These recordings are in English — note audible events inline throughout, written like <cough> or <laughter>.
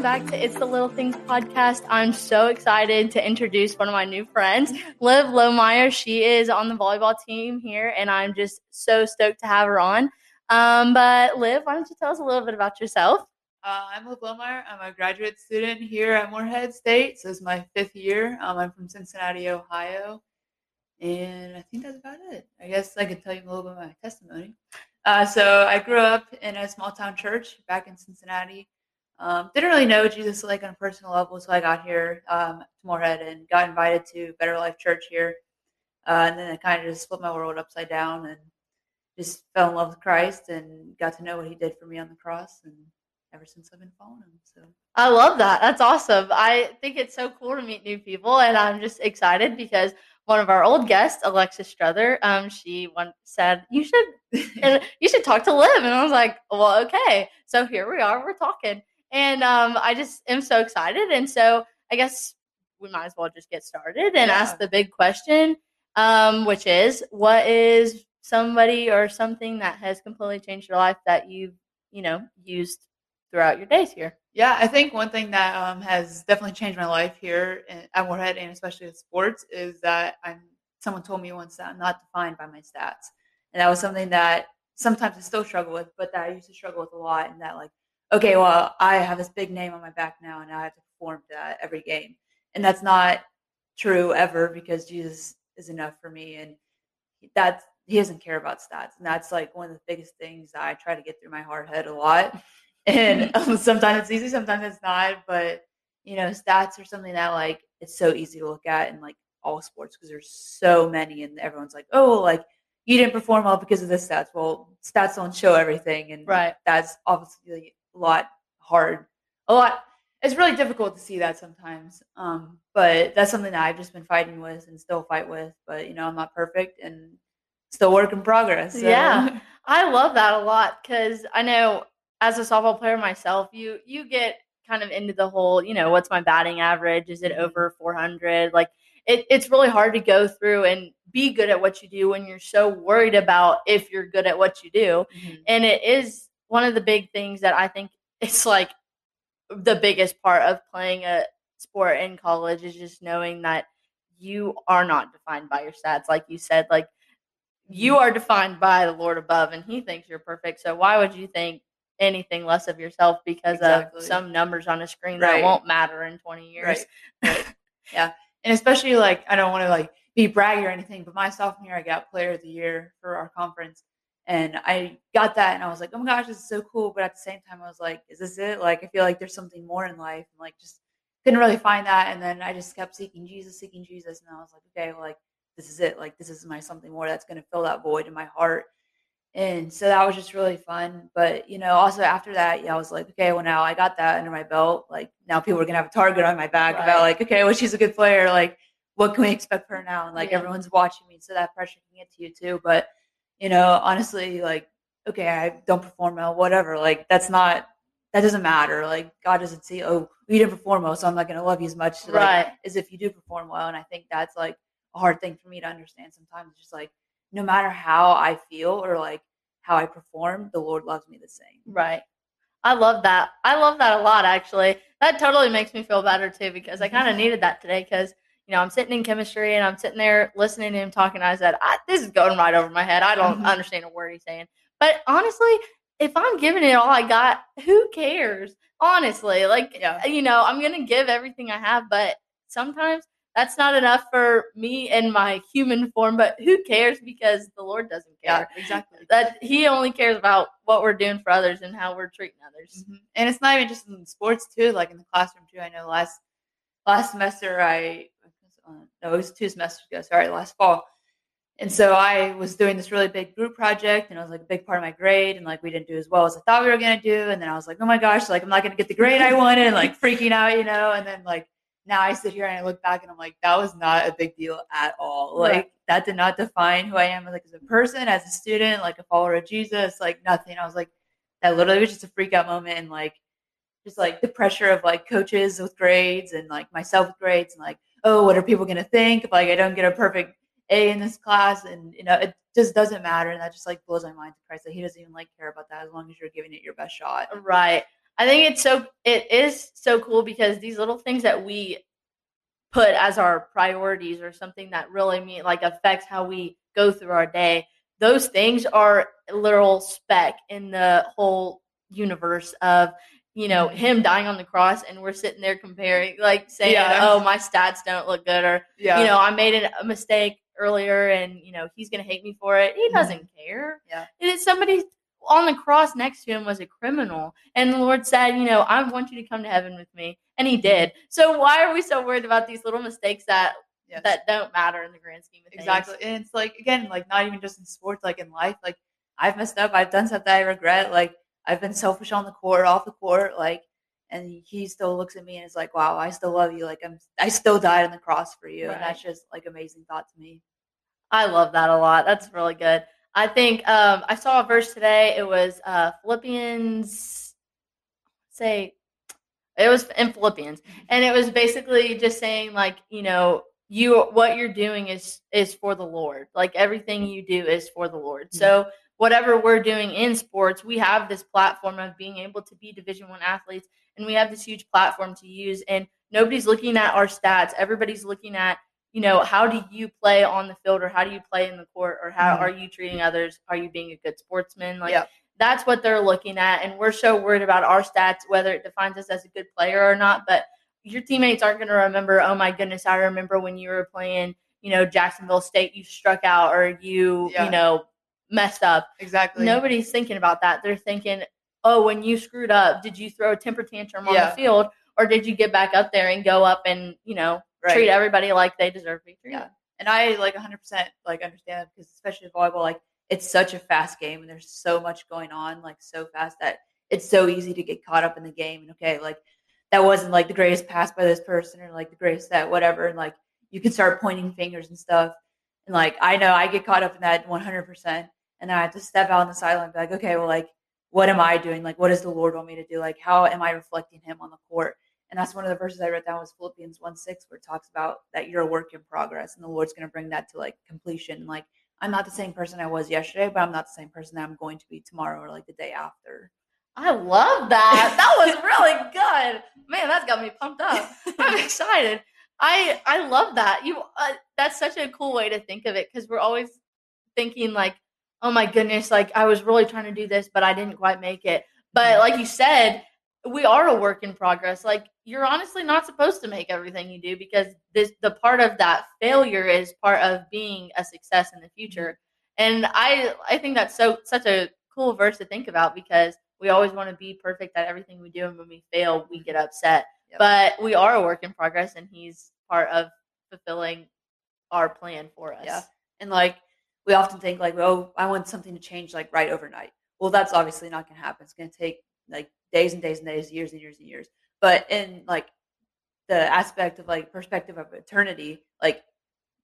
welcome back to It's the Little Things podcast. I'm so excited to introduce one of my new friends, Liv Lohmeyer. She is on the volleyball team here, and I'm just so stoked to have her on. Um, but Liv, why don't you tell us a little bit about yourself? Uh, I'm Liv Lohmeyer. I'm a graduate student here at Morehead State. So it's my fifth year. Um, I'm from Cincinnati, Ohio. And I think that's about it. I guess I could tell you a little bit of my testimony. Uh, so I grew up in a small town church back in Cincinnati. Um, didn't really know Jesus like on a personal level until I got here um, to Morehead and got invited to Better Life Church here. Uh, and then I kind of just flipped my world upside down and just fell in love with Christ and got to know what He did for me on the cross. And ever since I've been following Him. So I love that. That's awesome. I think it's so cool to meet new people, and I'm just excited because one of our old guests, Alexis Struther, um, she once said you should <laughs> you should talk to Liv, and I was like, well, okay. So here we are, we're talking, and um, I just am so excited, and so I guess we might as well just get started and Yeah. ask the big question, um, which is, what is somebody or something that has completely changed your life that you've you know used throughout your days here? Yeah, I think one thing that um, has definitely changed my life here at Morehead, and especially with sports, is that I'm. Someone told me once that I'm not defined by my stats, and that was something that sometimes I still struggle with, but that I used to struggle with a lot. And that, like, okay, well, I have this big name on my back now, and I have to perform to that every game, and that's not true ever because Jesus is enough for me, and that's he doesn't care about stats, and that's like one of the biggest things I try to get through my hard head a lot <laughs> and um, <laughs> sometimes it's easy, sometimes it's not. But you know, stats are something that like it's so easy to look at in like all sports because there's so many, and everyone's like, oh, like you didn't perform well because of the stats. Well, stats don't show everything, and Right. that's obviously a lot hard. A lot. It's really difficult to see that sometimes. Um, but that's something that I've just been fighting with and still fight with. But you know, I'm not perfect and still work in progress. so- Yeah. <laughs> I love that a lot because I know as a softball player myself, you you get kind of into the whole, you know, what's my batting average? Is it Mhm. over 400? Like it, it's really hard to go through and be good at what you do when you're so worried about if you're good at what you do. Mhm. And it is one of the big things that I think it's like the biggest part of playing a sport in college is just knowing that you are not defined by your stats. Like you said, like you are defined by the Lord above, and He thinks you're perfect. So why would you think anything less of yourself because Exactly. of some numbers on a screen Right. that won't matter in 20 years? Right. right. yeah. <laughs> And especially like I don't want to like be braggy or anything, but my sophomore year I got player of the year for our conference. And I got that and I was like, oh my gosh, this is so cool. But at the same time I was like, is this it? Like I feel like there's something more in life and like just couldn't really find that. And then I just kept seeking Jesus, seeking Jesus. And I was like, okay, well, like this is it. Like this is my something more that's gonna fill that void in my heart. And so that was just really fun. But you know, also after that, yeah, I was like, okay, well now I got that under my belt. Like now people are gonna have a target on my back Right. about like, okay, well she's a good player. Like what can we expect for her now? And like Yeah. everyone's watching me, so that pressure can get to you too. But you know, honestly, like okay, I don't perform well, whatever. Like that's not that doesn't matter. Like God doesn't see, oh, you didn't perform well, so I'm not gonna love you as much like, Right. as if you do perform well. And I think that's like a hard thing for me to understand sometimes. Just like no matter how I feel or like how I perform, the Lord loves me the same. Right. I love that. I love that a lot, actually. That totally makes me feel better too because I kind of <laughs> needed that today because, you know, I'm sitting in chemistry and I'm sitting there listening to him talking. I said, I, this is going right over my head. I don't Mhm. understand a word he's saying. But honestly, if I'm giving it all I got, who cares? Honestly, like, Yeah. you know, I'm going to give everything I have, but sometimes that's not enough for me in my human form. But who cares because the Lord doesn't care Yeah, exactly. that he only cares about what we're doing for others and how we're treating others. Mhm. And it's not even just in sports too, like in the classroom too. I know last last semester I uh, no, it was two semesters ago. Sorry, last fall. And so I was doing this really big group project, and it was like a big part of my grade, and like we didn't do as well as I thought we were gonna do. And then I was like, oh my gosh, like I'm not gonna get the grade I wanted, and like freaking out, you know. And then like now I sit here and I look back, and I'm like, that was not a big deal at all. Like Right. that did not define who I am, like as a person, as a student, like a follower of Jesus, like nothing. I was like, that literally was just a freak out moment, and like just like the pressure of like coaches with grades and like myself with grades and like oh what are people going to think if like i don't get a perfect a in this class and you know it just doesn't matter and that just like blows my mind to christ that he doesn't even like care about that as long as you're giving it your best shot Right. I think it's so it is so cool because these little things that we put as our priorities or something that really mean like affects how we go through our day. Those things are a literal speck in the whole universe of you know him dying on the cross and we're sitting there comparing like saying Yeah. oh my stats don't look good or Yeah. you know i made a mistake earlier and you know he's gonna hate me for it he Mhm. doesn't care Yeah. it is somebody on the cross next to him was a criminal and the lord said you know i want you to come to heaven with me and he did so why are we so worried about these little mistakes that Yes. that don't matter in the grand scheme of things Exactly. And it's like again, like not even just in sports, like in life. Like I've messed up. I've done stuff that I regret. Like I've been selfish on the court, off the court. Like, and he still looks at me and is like, "Wow, I still love you. Like I'm, I still died on the cross for you." And that's just like amazing thought to me. I love that a lot. That's really good. I think um, I saw a verse today. It was uh, Philippians, say, it was in Philippians, and it was basically just saying like, you know, you what you're doing is is for the Lord. Like everything you do is for the Lord. So whatever we're doing in sports, we have this platform of being able to be Division One athletes, and we have this huge platform to use. And nobody's looking at our stats. Everybody's looking at you know, how do you play on the field or how do you play in the court or how Mhm. are you treating others? Are you being a good sportsman? Like Yeah. that's what they're looking at. And we're so worried about our stats, whether it defines us as a good player or not. But your teammates aren't going to remember, oh my goodness, I remember when you were playing, you know, Jacksonville State, you struck out or you, Yeah. you know, messed up. Exactly. Nobody's thinking about that. They're thinking, oh, when you screwed up, did you throw a temper tantrum on the field or did you get back up there and go up and, you know, Right. treat everybody like they deserve to be treated? Yeah. And I like 100% like understand that because especially volleyball, like it's such a fast game and there's so much going on, like so fast that it's so easy to get caught up in the game. And okay, like that wasn't like the greatest pass by this person or like the greatest that whatever. And like you can start pointing fingers and stuff. And like I know I get caught up in that 100%. And then I have to step out on the sideline and be like, okay, well, like what am I doing? Like what does the Lord want me to do? Like how am I reflecting Him on the court? And that's one of the verses I wrote down was Philippians 1 6, where it talks about that you're a work in progress and the Lord's going to bring that to like completion. Like, I'm not the same person I was yesterday, but I'm not the same person that I'm going to be tomorrow or like the day after. I love that. <laughs> That was really good. Man, that's got me pumped up. <laughs> I'm excited. I I love that. You uh, that's such a cool way to think of it because we're always thinking like, "Oh my goodness, like I was really trying to do this, but I didn't quite make it." But like you said, we are a work in progress. Like you're honestly not supposed to make everything you do because this the part of that failure is part of being a success in the mm-hmm. future. And I I think that's so such a cool verse to think about because we always want to be perfect at everything we do and when we fail we mm-hmm. get upset. Yep. But we are a work in progress and he's part of fulfilling our plan for us. Yeah. And like, we often think like, oh, I want something to change like right overnight. Well, that's obviously not going to happen. It's going to take like days and days and days, years and years and years. But in like the aspect of like perspective of eternity, like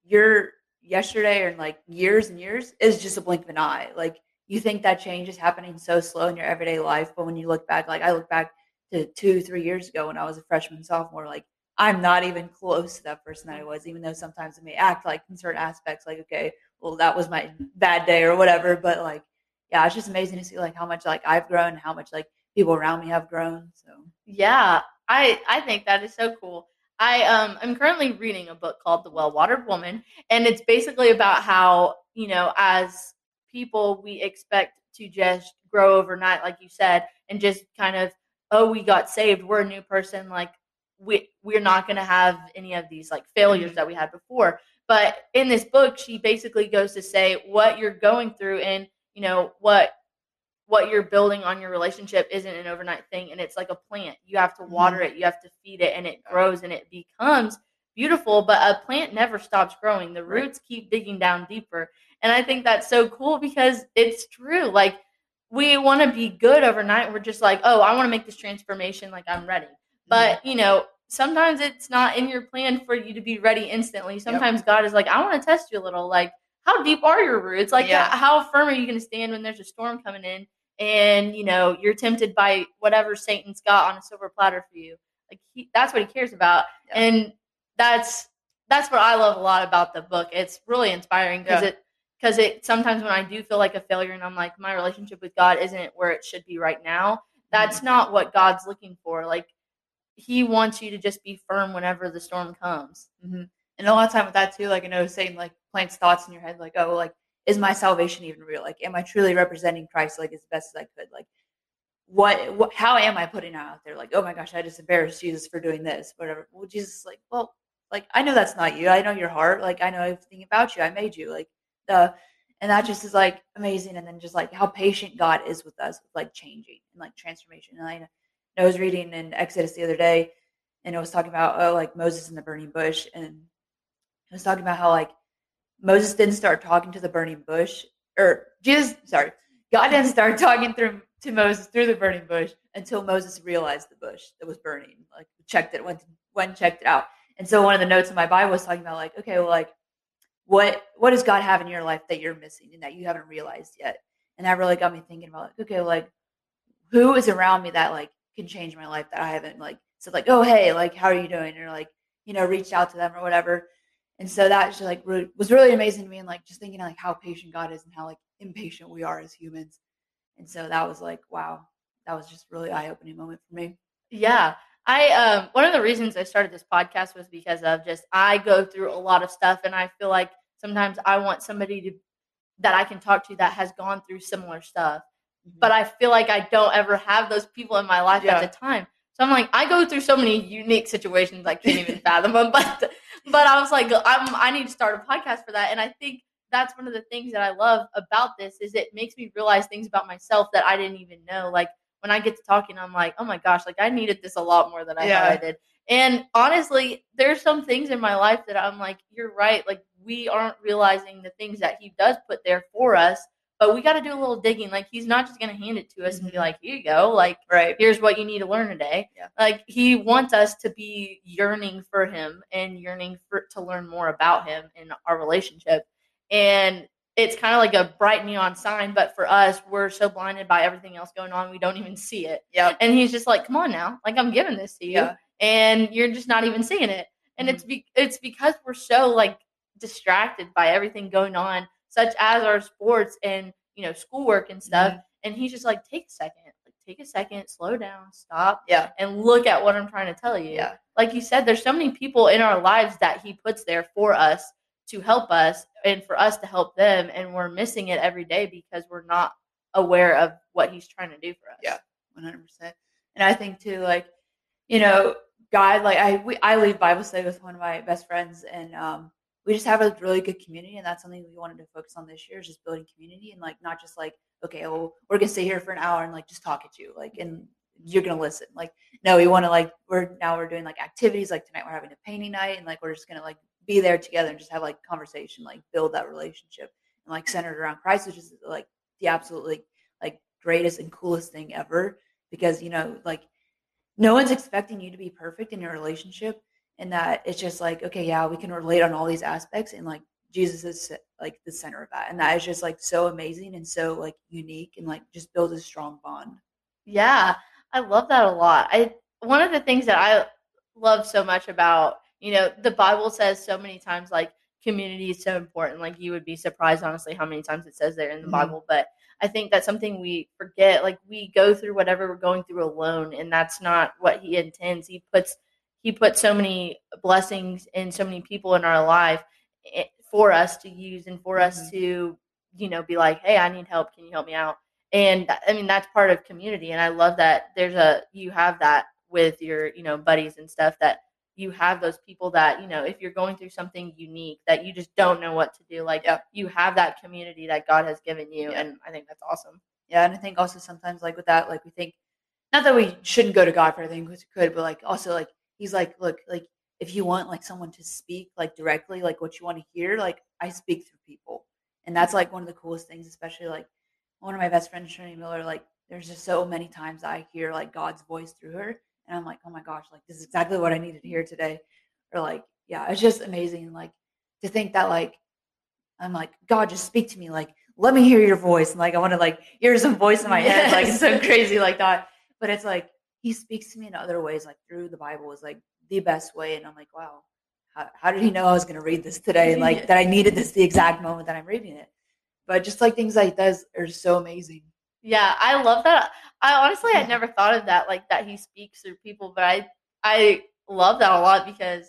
your yesterday or in like years and years is just a blink of an eye. Like you think that change is happening so slow in your everyday life, but when you look back, like I look back to two, three years ago when I was a freshman, sophomore, like I'm not even close to that person that I was, even though sometimes it may act like in certain aspects, like, okay, well, that was my bad day or whatever. But like, yeah, it's just amazing to see like how much like I've grown, how much like people around me have grown. So Yeah, I I think that is so cool. I um I'm currently reading a book called The Well-Watered Woman and it's basically about how, you know, as people we expect to just grow overnight like you said and just kind of oh we got saved, we're a new person like we we're not going to have any of these like failures Mhm. that we had before. But in this book she basically goes to say what you're going through and, you know, what what you're building on your relationship isn't an overnight thing and it's like a plant. You have to mm-hmm. water it you have to feed it and it grows and it becomes beautiful but a plant never stops growing. The roots keep digging down deeper. And i think that's so cool because it's true like we want to be good overnight we're just like oh i want to make this transformation like i'm ready. But mm-hmm. you know sometimes it's not in your plan for you to be ready instantly sometimes god is like i want to test you a little like how deep are your roots like Yeah. how firm are you going to stand when there's a storm coming in and you know you're tempted by whatever satan's got on a silver platter for you like he, that's what he cares about Yeah. and that's that's what i love a lot about the book it's really inspiring because Yeah. it because it sometimes when i do feel like a failure and i'm like my relationship with god isn't where it should be right now mm-hmm. That's not what God's looking for. Like he wants you to just be firm whenever the storm comes. hmm And a lot of time with that too, like I know saying like plants thoughts in your head, like, oh, like, is my salvation even real? Like, am I truly representing Christ like as best as I could? Like, what, what how am I putting out there? Like, oh my gosh, I just embarrassed Jesus for doing this, whatever. Well, Jesus, is like, well, like I know that's not you. I know your heart. Like, I know everything about you. I made you. Like, the and that just is like amazing. And then just like how patient God is with us, with like changing and like transformation. And I know I was reading in Exodus the other day, and it was talking about oh, like Moses in the burning bush, and it was talking about how like Moses didn't start talking to the burning bush, or Jesus, sorry, God didn't start <laughs> talking through to Moses through the burning bush until Moses realized the bush that was burning, like checked it, went went and checked it out. And so one of the notes in my Bible was talking about like, okay, well, like what what does God have in your life that you're missing and that you haven't realized yet? And that really got me thinking about like, okay, like who is around me that like can change my life that I haven't like said like, oh hey, like how are you doing? Or like, you know, reached out to them or whatever. And so that just like re- was really amazing to me and like just thinking like how patient God is and how like impatient we are as humans. And so that was like, wow, that was just really eye opening moment for me. Yeah. I um one of the reasons I started this podcast was because of just I go through a lot of stuff and I feel like sometimes I want somebody to that I can talk to that has gone through similar stuff. But I feel like I don't ever have those people in my life Yeah. at the time. So I'm like, I go through so many unique situations I can't even <laughs> fathom them. But but I was like, I'm I need to start a podcast for that. And I think that's one of the things that I love about this is it makes me realize things about myself that I didn't even know. Like when I get to talking, I'm like, oh my gosh, like I needed this a lot more than I Yeah. thought I did. And honestly, there's some things in my life that I'm like, you're right. Like we aren't realizing the things that he does put there for us. But we got to do a little digging. Like he's not just going to hand it to us and be Mhm. like, here you go. Like Right. here's what you need to learn today. Yeah. Like he wants us to be yearning for him and yearning for to learn more about him in our relationship. And it's kind of like a bright neon sign, but for us, we're so blinded by everything else going on, we don't even see it. Yep. And he's just like, "Come on now, like I'm giving this to you, Yeah. and you're just not even seeing it." And it's be- it's because we're so like distracted by everything going on, such as our sports and you know schoolwork and stuff. Mhm. And he's just like, "Take a second, like take a second, slow down, stop, Yeah. and look at what I'm trying to tell you." Yeah. like you said, there's so many people in our lives that he puts there for us to help us and for us to help them, and we're missing it every day because we're not aware of what he's trying to do for us. Yeah. One hundred percent. And I think too, like, you know, God, like I we, I lead Bible study with one of my best friends, and um, we just have a really good community, and that's something we wanted to focus on this year is just building community, and like not just like okay, well, we're gonna stay here for an hour and like just talk at you, like, and you're gonna listen. Like, no, we want to like we're now we're doing like activities. Like tonight we're having a painting night, and like we're just gonna like be there together and just have like conversation, like build that relationship, and like centered around Christ, which is like the absolutely like greatest and coolest thing ever because you know like no one's expecting you to be perfect in your relationship and that it's just like okay yeah we can relate on all these aspects and like jesus is like the center of that and that is just like so amazing and so like unique and like just builds a strong bond Yeah, I love that a lot. I one of the things that I love so much about, you know, the Bible says so many times like community is so important. Like you would be surprised honestly how many times it says there in the Mhm. Bible, but I think that's something we forget. Like we go through whatever we're going through alone and that's not what he intends. He puts he put so many blessings and so many people in our life eh, for us to use and for us Mhm. to, you know, be like, "Hey, I need help. Can you help me out?" and I mean that's part of community and I love that there's a you have that with your you know buddies and stuff that you have those people that you know if you're going through something unique that you just don't know what to do like Yep. you have that community that God has given you Yeah. and I think that's awesome yeah and i think also sometimes like with that like we think not that we shouldn't go to god for everything because we could but like also like he's like look like if you want like someone to speak like directly like what you want to hear like i speak through people. And that's like one of the coolest things especially like one of my best friends trinity miller like there's just so many times i hear like god's voice through her and i'm like oh my gosh like this is exactly what i needed to hear today. Or like yeah it's just amazing like to think that like i'm like god just speak to me like let me hear your voice and like i want to like hear some voice in my head like <laughs> it's so crazy like that. But it's like he speaks to me in other ways like through the bible is like the best way and i'm like wow how, how did he know i was going to read this today and like <laughs> that i needed this the exact moment that i'm reading it but just like things like this are so amazing Yeah, I love that. I honestly had never thought of that, like that he speaks through people, but I I love that a lot because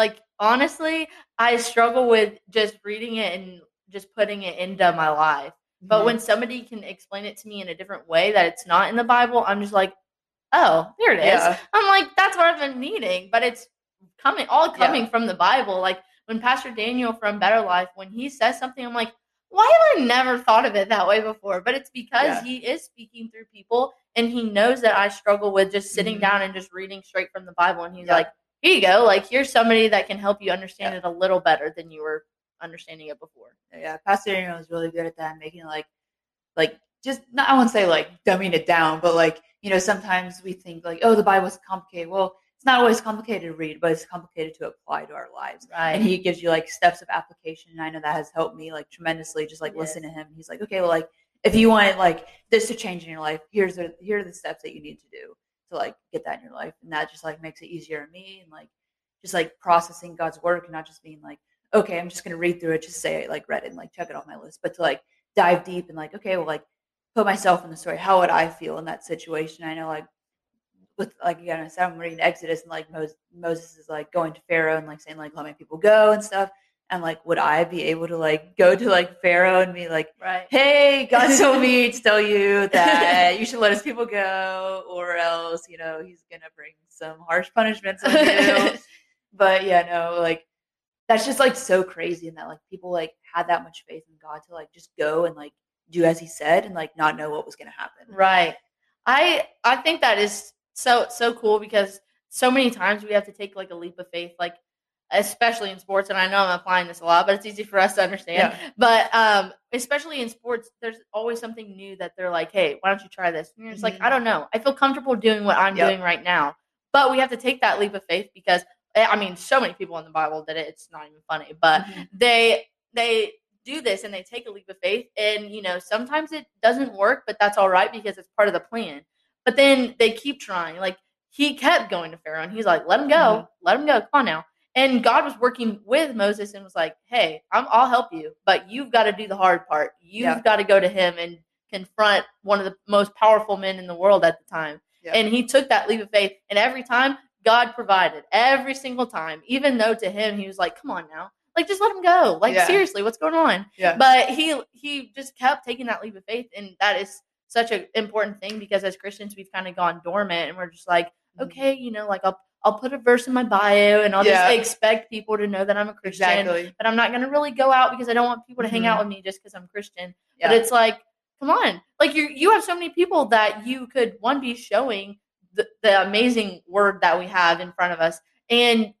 like honestly, I struggle with just reading it and just putting it into my life. But Mhm. when somebody can explain it to me in a different way that it's not in the Bible, I'm just like, oh, there it is. Yeah. I'm like, that's what I've been needing. But it's coming all Yeah. coming from the Bible. Like when Pastor Daniel from Better Life, when he says something, I'm like, why have I never thought of it that way before? But it's because Yeah. he is speaking through people and he knows that I struggle with just sitting Mhm. down and just reading straight from the Bible. And he's Yeah. like, here you go. Like, here's somebody that can help you understand Yeah. it a little better than you were understanding it before. yeah, Pastor Daniel was really good at that, making it like, like just not I won't say like dumbing it down, but like you know sometimes we think like oh the Bible's complicated. Well, it's not always complicated to read, but it's complicated to apply to our lives. Right. And he gives you like steps of application, and I know that has helped me like tremendously. Just like Yes. listen to him. He's like, okay, well, like if you want like this to change in your life, here's the here are the steps that you need to do to like get that in your life, and that just like makes it easier on me and like just like processing God's work and not just being like okay, I'm just gonna read through it, just say I like read it and like check it off my list, but to like dive deep and like, okay, well, like put myself in the story. How would I feel in that situation? I know like with like again, I said I'm reading Exodus and like Moses, Moses is like going to Pharaoh and like saying like let my people go and stuff. And like, would I be able to like go to like Pharaoh and be like, right. hey, God <laughs> told me to tell you that you should let his people go, or else you know he's gonna bring some harsh punishments on you <laughs> but yeah, no, like that's just like so crazy, and that like people like had that much faith in God to like just go and like do as He said, and like not know what was gonna happen. Right. I I think that is so so cool because so many times we have to take like a leap of faith, like especially in sports. And I know I'm applying this a lot, but it's easy for us to understand. Yeah. But um, especially in sports, there's always something new that they're like, "Hey, why don't you try this?" And you're just like, Mhm. "I don't know. I feel comfortable doing what I'm Yep. doing right now." But we have to take that leap of faith because eh, I mean, so many people in the Bible did it. It's not even funny, but Mhm. they they do this and they take a leap of faith. And you know sometimes it doesn't work but that's all right because it's part of the plan. But then they keep trying. Like he kept going to pharaoh and he's like let him go. Mhm. let him go. Come on now. And god was working with moses and was like hey I'm, i'll help you but you've got to do the hard part. You've Yeah. got to go to him and confront one of the most powerful men in the world at the time. Yeah. and he took that leap of faith and every time god provided every single time even though to him he was like come on now like just let him go like Yeah. seriously what's going on Yeah. but he he just kept taking that leap of faith and that is such an important thing because as christians we've kind of gone dormant and we're just like Mhm. okay you know like i'll i'll put a verse in my bio and i'll Yeah. just expect people to know that i'm a christian Exactly. but i'm not going to really go out because i don't want people to hang Mhm. out with me just because i'm christian Yeah. but it's like come on like you you have so many people that you could one be showing the, the amazing word that we have in front of us and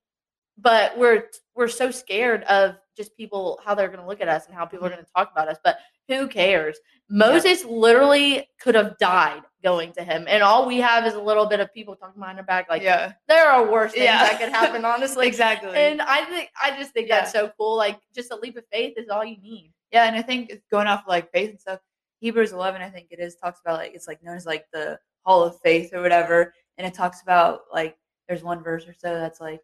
but we're we're so scared of just people how they're going to look at us and how people are Mhm. going to talk about us but who cares moses literally could have died going to him and all we have is a little bit of people talking behind our back like yeah. there are worse things Yeah. that could happen <laughs> honestly exactly. and i think i just think that's so cool like just a leap of faith is all you need Yeah, and I think going off like faith and stuff. Hebrews 11, I think it is, talks about like it's like known as like the Hall of Faith or whatever, and it talks about like there's one verse or so that's like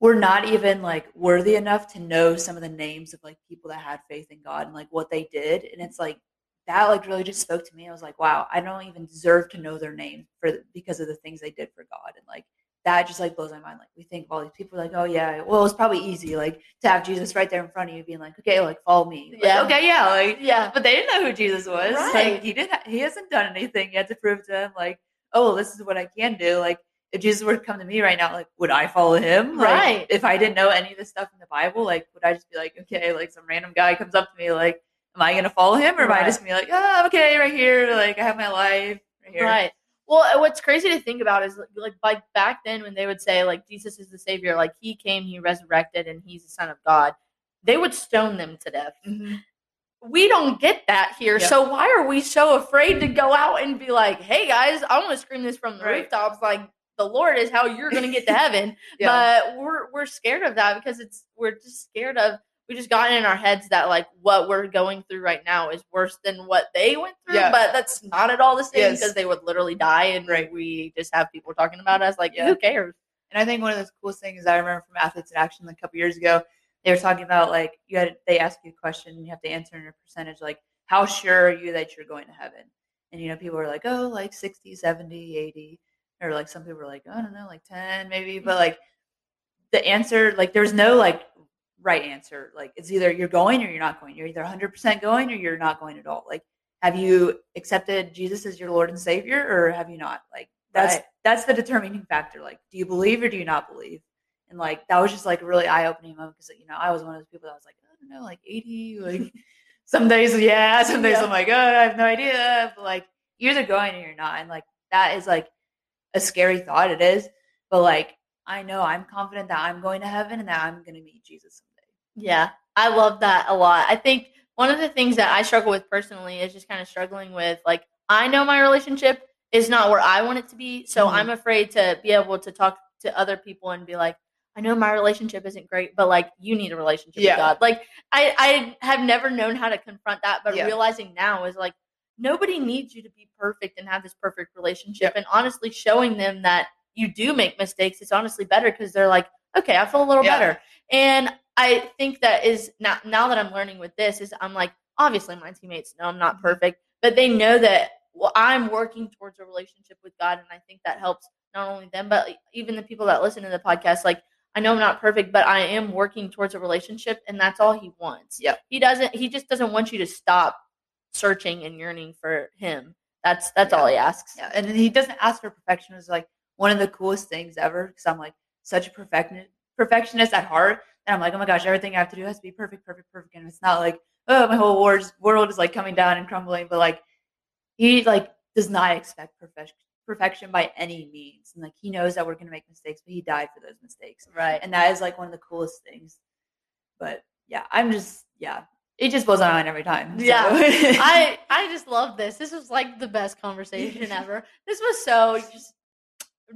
we're not even like worthy enough to know some of the names of like people that had faith in God and like what they did, and it's like that like really just spoke to me. I was like, wow, I don't even deserve to know their name for because of the things they did for God, and like that just like blows my mind. Like we think of all these people like, oh yeah, well it's probably easy like to have Jesus right there in front of you, being like, okay, like follow me. Like, Yeah. Okay. Yeah. Like, yeah but they didn't know who Jesus was. Right. Like he didn't. He hasn't done anything yet to prove to them like, oh, this is what I can do. Like if Jesus were to come to me right now, like would I follow him? Like, Right. If I didn't know any of this stuff in the Bible, like would I just be like, okay, like some random guy comes up to me, like, am I gonna follow him, or am I just gonna be like, oh, okay, right here, like I have my life right here. Right. Well, uh, what's crazy to think about is like, like back then when they would say like Jesus is the savior, like he came, he resurrected, and he's the son of God, they would stone them to death. Mhm. We don't get that here, Yep. so why are we so afraid to go out and be like, "Hey guys, I want to scream this from the Right. rooftops"? Like the Lord is how you're going to get to <laughs> heaven, Yeah. but we're we're scared of that because it's we're just scared of we just gotten in our heads that like what we're going through right now is worse than what they went through Yeah. but that's not at all the same Yes. because they would literally die and Right. we just have people talking about us like Yeah. who cares And I think one of the coolest things I remember from Athletes in Action like, a couple years ago, they were talking about like you had they ask you a question and you have to answer in a percentage like how sure are you that you're going to heaven? And you know, people are like, oh, like 60, 70, 80. Or like some people are like, I don't know, like 10 maybe. But mm-hmm. like the answer, like there's no like right answer. Like it's either you're going or you're not going. You're either 100% going or you're not going at all. Like have you accepted Jesus as your Lord and Savior or have you not? Like that's Right. that's the determining factor. Like do you believe or do you not believe? And like that was just like a really eye opening moment because you know I was one of those people that was like I don't know like 80 like <laughs> <laughs> some days yeah some days Yeah. I'm like oh I have no idea but like you're either going or you're not and like that is like a scary thought it is but like I know I'm confident that I'm going to heaven and that I'm going to meet Jesus someday. Yeah, I love that a lot. I think one of the things that I struggle with personally is just kind of struggling with like I know my relationship is not where I want it to be, so Mhm. I'm afraid to be able to talk to other people and be like, I know my relationship isn't great, but like you need a relationship Yeah. with God. Like I I have never known how to confront that, but Yeah. realizing now is like nobody needs you to be perfect and have this perfect relationship. And honestly showing them that you do make mistakes it's honestly better because they're like okay i feel a little Yeah. better. And i think that is now now that i'm learning with this is i'm like obviously my teammates know i'm not Mhm. perfect but they know that well, i'm working towards a relationship with god and i think that helps not only them but even the people that listen to the podcast like i know i'm not perfect but i am working towards a relationship and that's all he wants. Yeah, he doesn't he just doesn't want you to stop searching and yearning for him that's that's all he asks Yeah, and he doesn't ask for perfection. It's like one of the coolest things ever because I'm like such a perfectionist, perfectionist at heart, and I'm like, oh my gosh, everything I have to do has to be perfect, perfect, perfect, and it's not like oh my whole world world is like coming down and crumbling, but like he like does not expect perfection perfection by any means, and like he knows that we're gonna make mistakes, but he died for those mistakes, right and that is like one of the coolest things. But yeah, I'm just yeah, it just blows my mind every time. so. Yeah. <laughs> I I just love this. This was like the best conversation ever. This was so just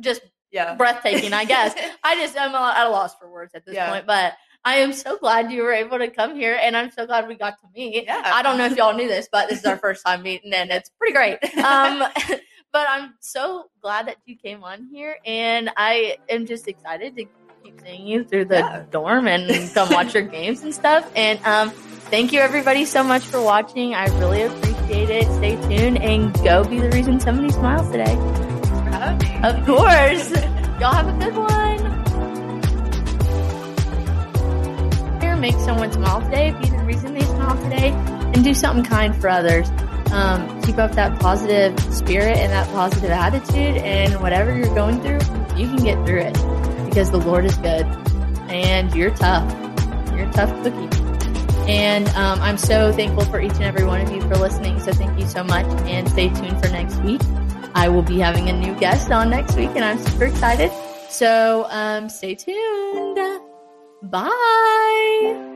just yeah. breathtaking, I guess. <laughs> I just I'm at a loss for words at this Yeah. point, but I am so glad you were able to come here, and I'm so glad we got to meet. Yeah. I don't know if y'all knew this, but this is our first time meeting, and it's pretty great. <laughs> Um, but I'm so glad that you came on here, and I am just excited to keep seeing you through the Yeah. dorm and come watch your games and stuff. And um, thank you everybody so much for watching. I really appreciate it. Stay tuned and go be the reason somebody smiles today. Thanks for having me. Of course. Y'all have a good one. Here, make someone smile today. Be the reason they smile today, and do something kind for others. Um, keep up that positive spirit and that positive attitude, and whatever you're going through, you can get through it because the Lord is good, and you're tough. You're a tough cookie. And um, I'm so thankful for each and every one of you for listening. So thank you so much, and stay tuned for next week. I will be having a new guest on next week, and I'm super excited. So um, stay tuned. Bye.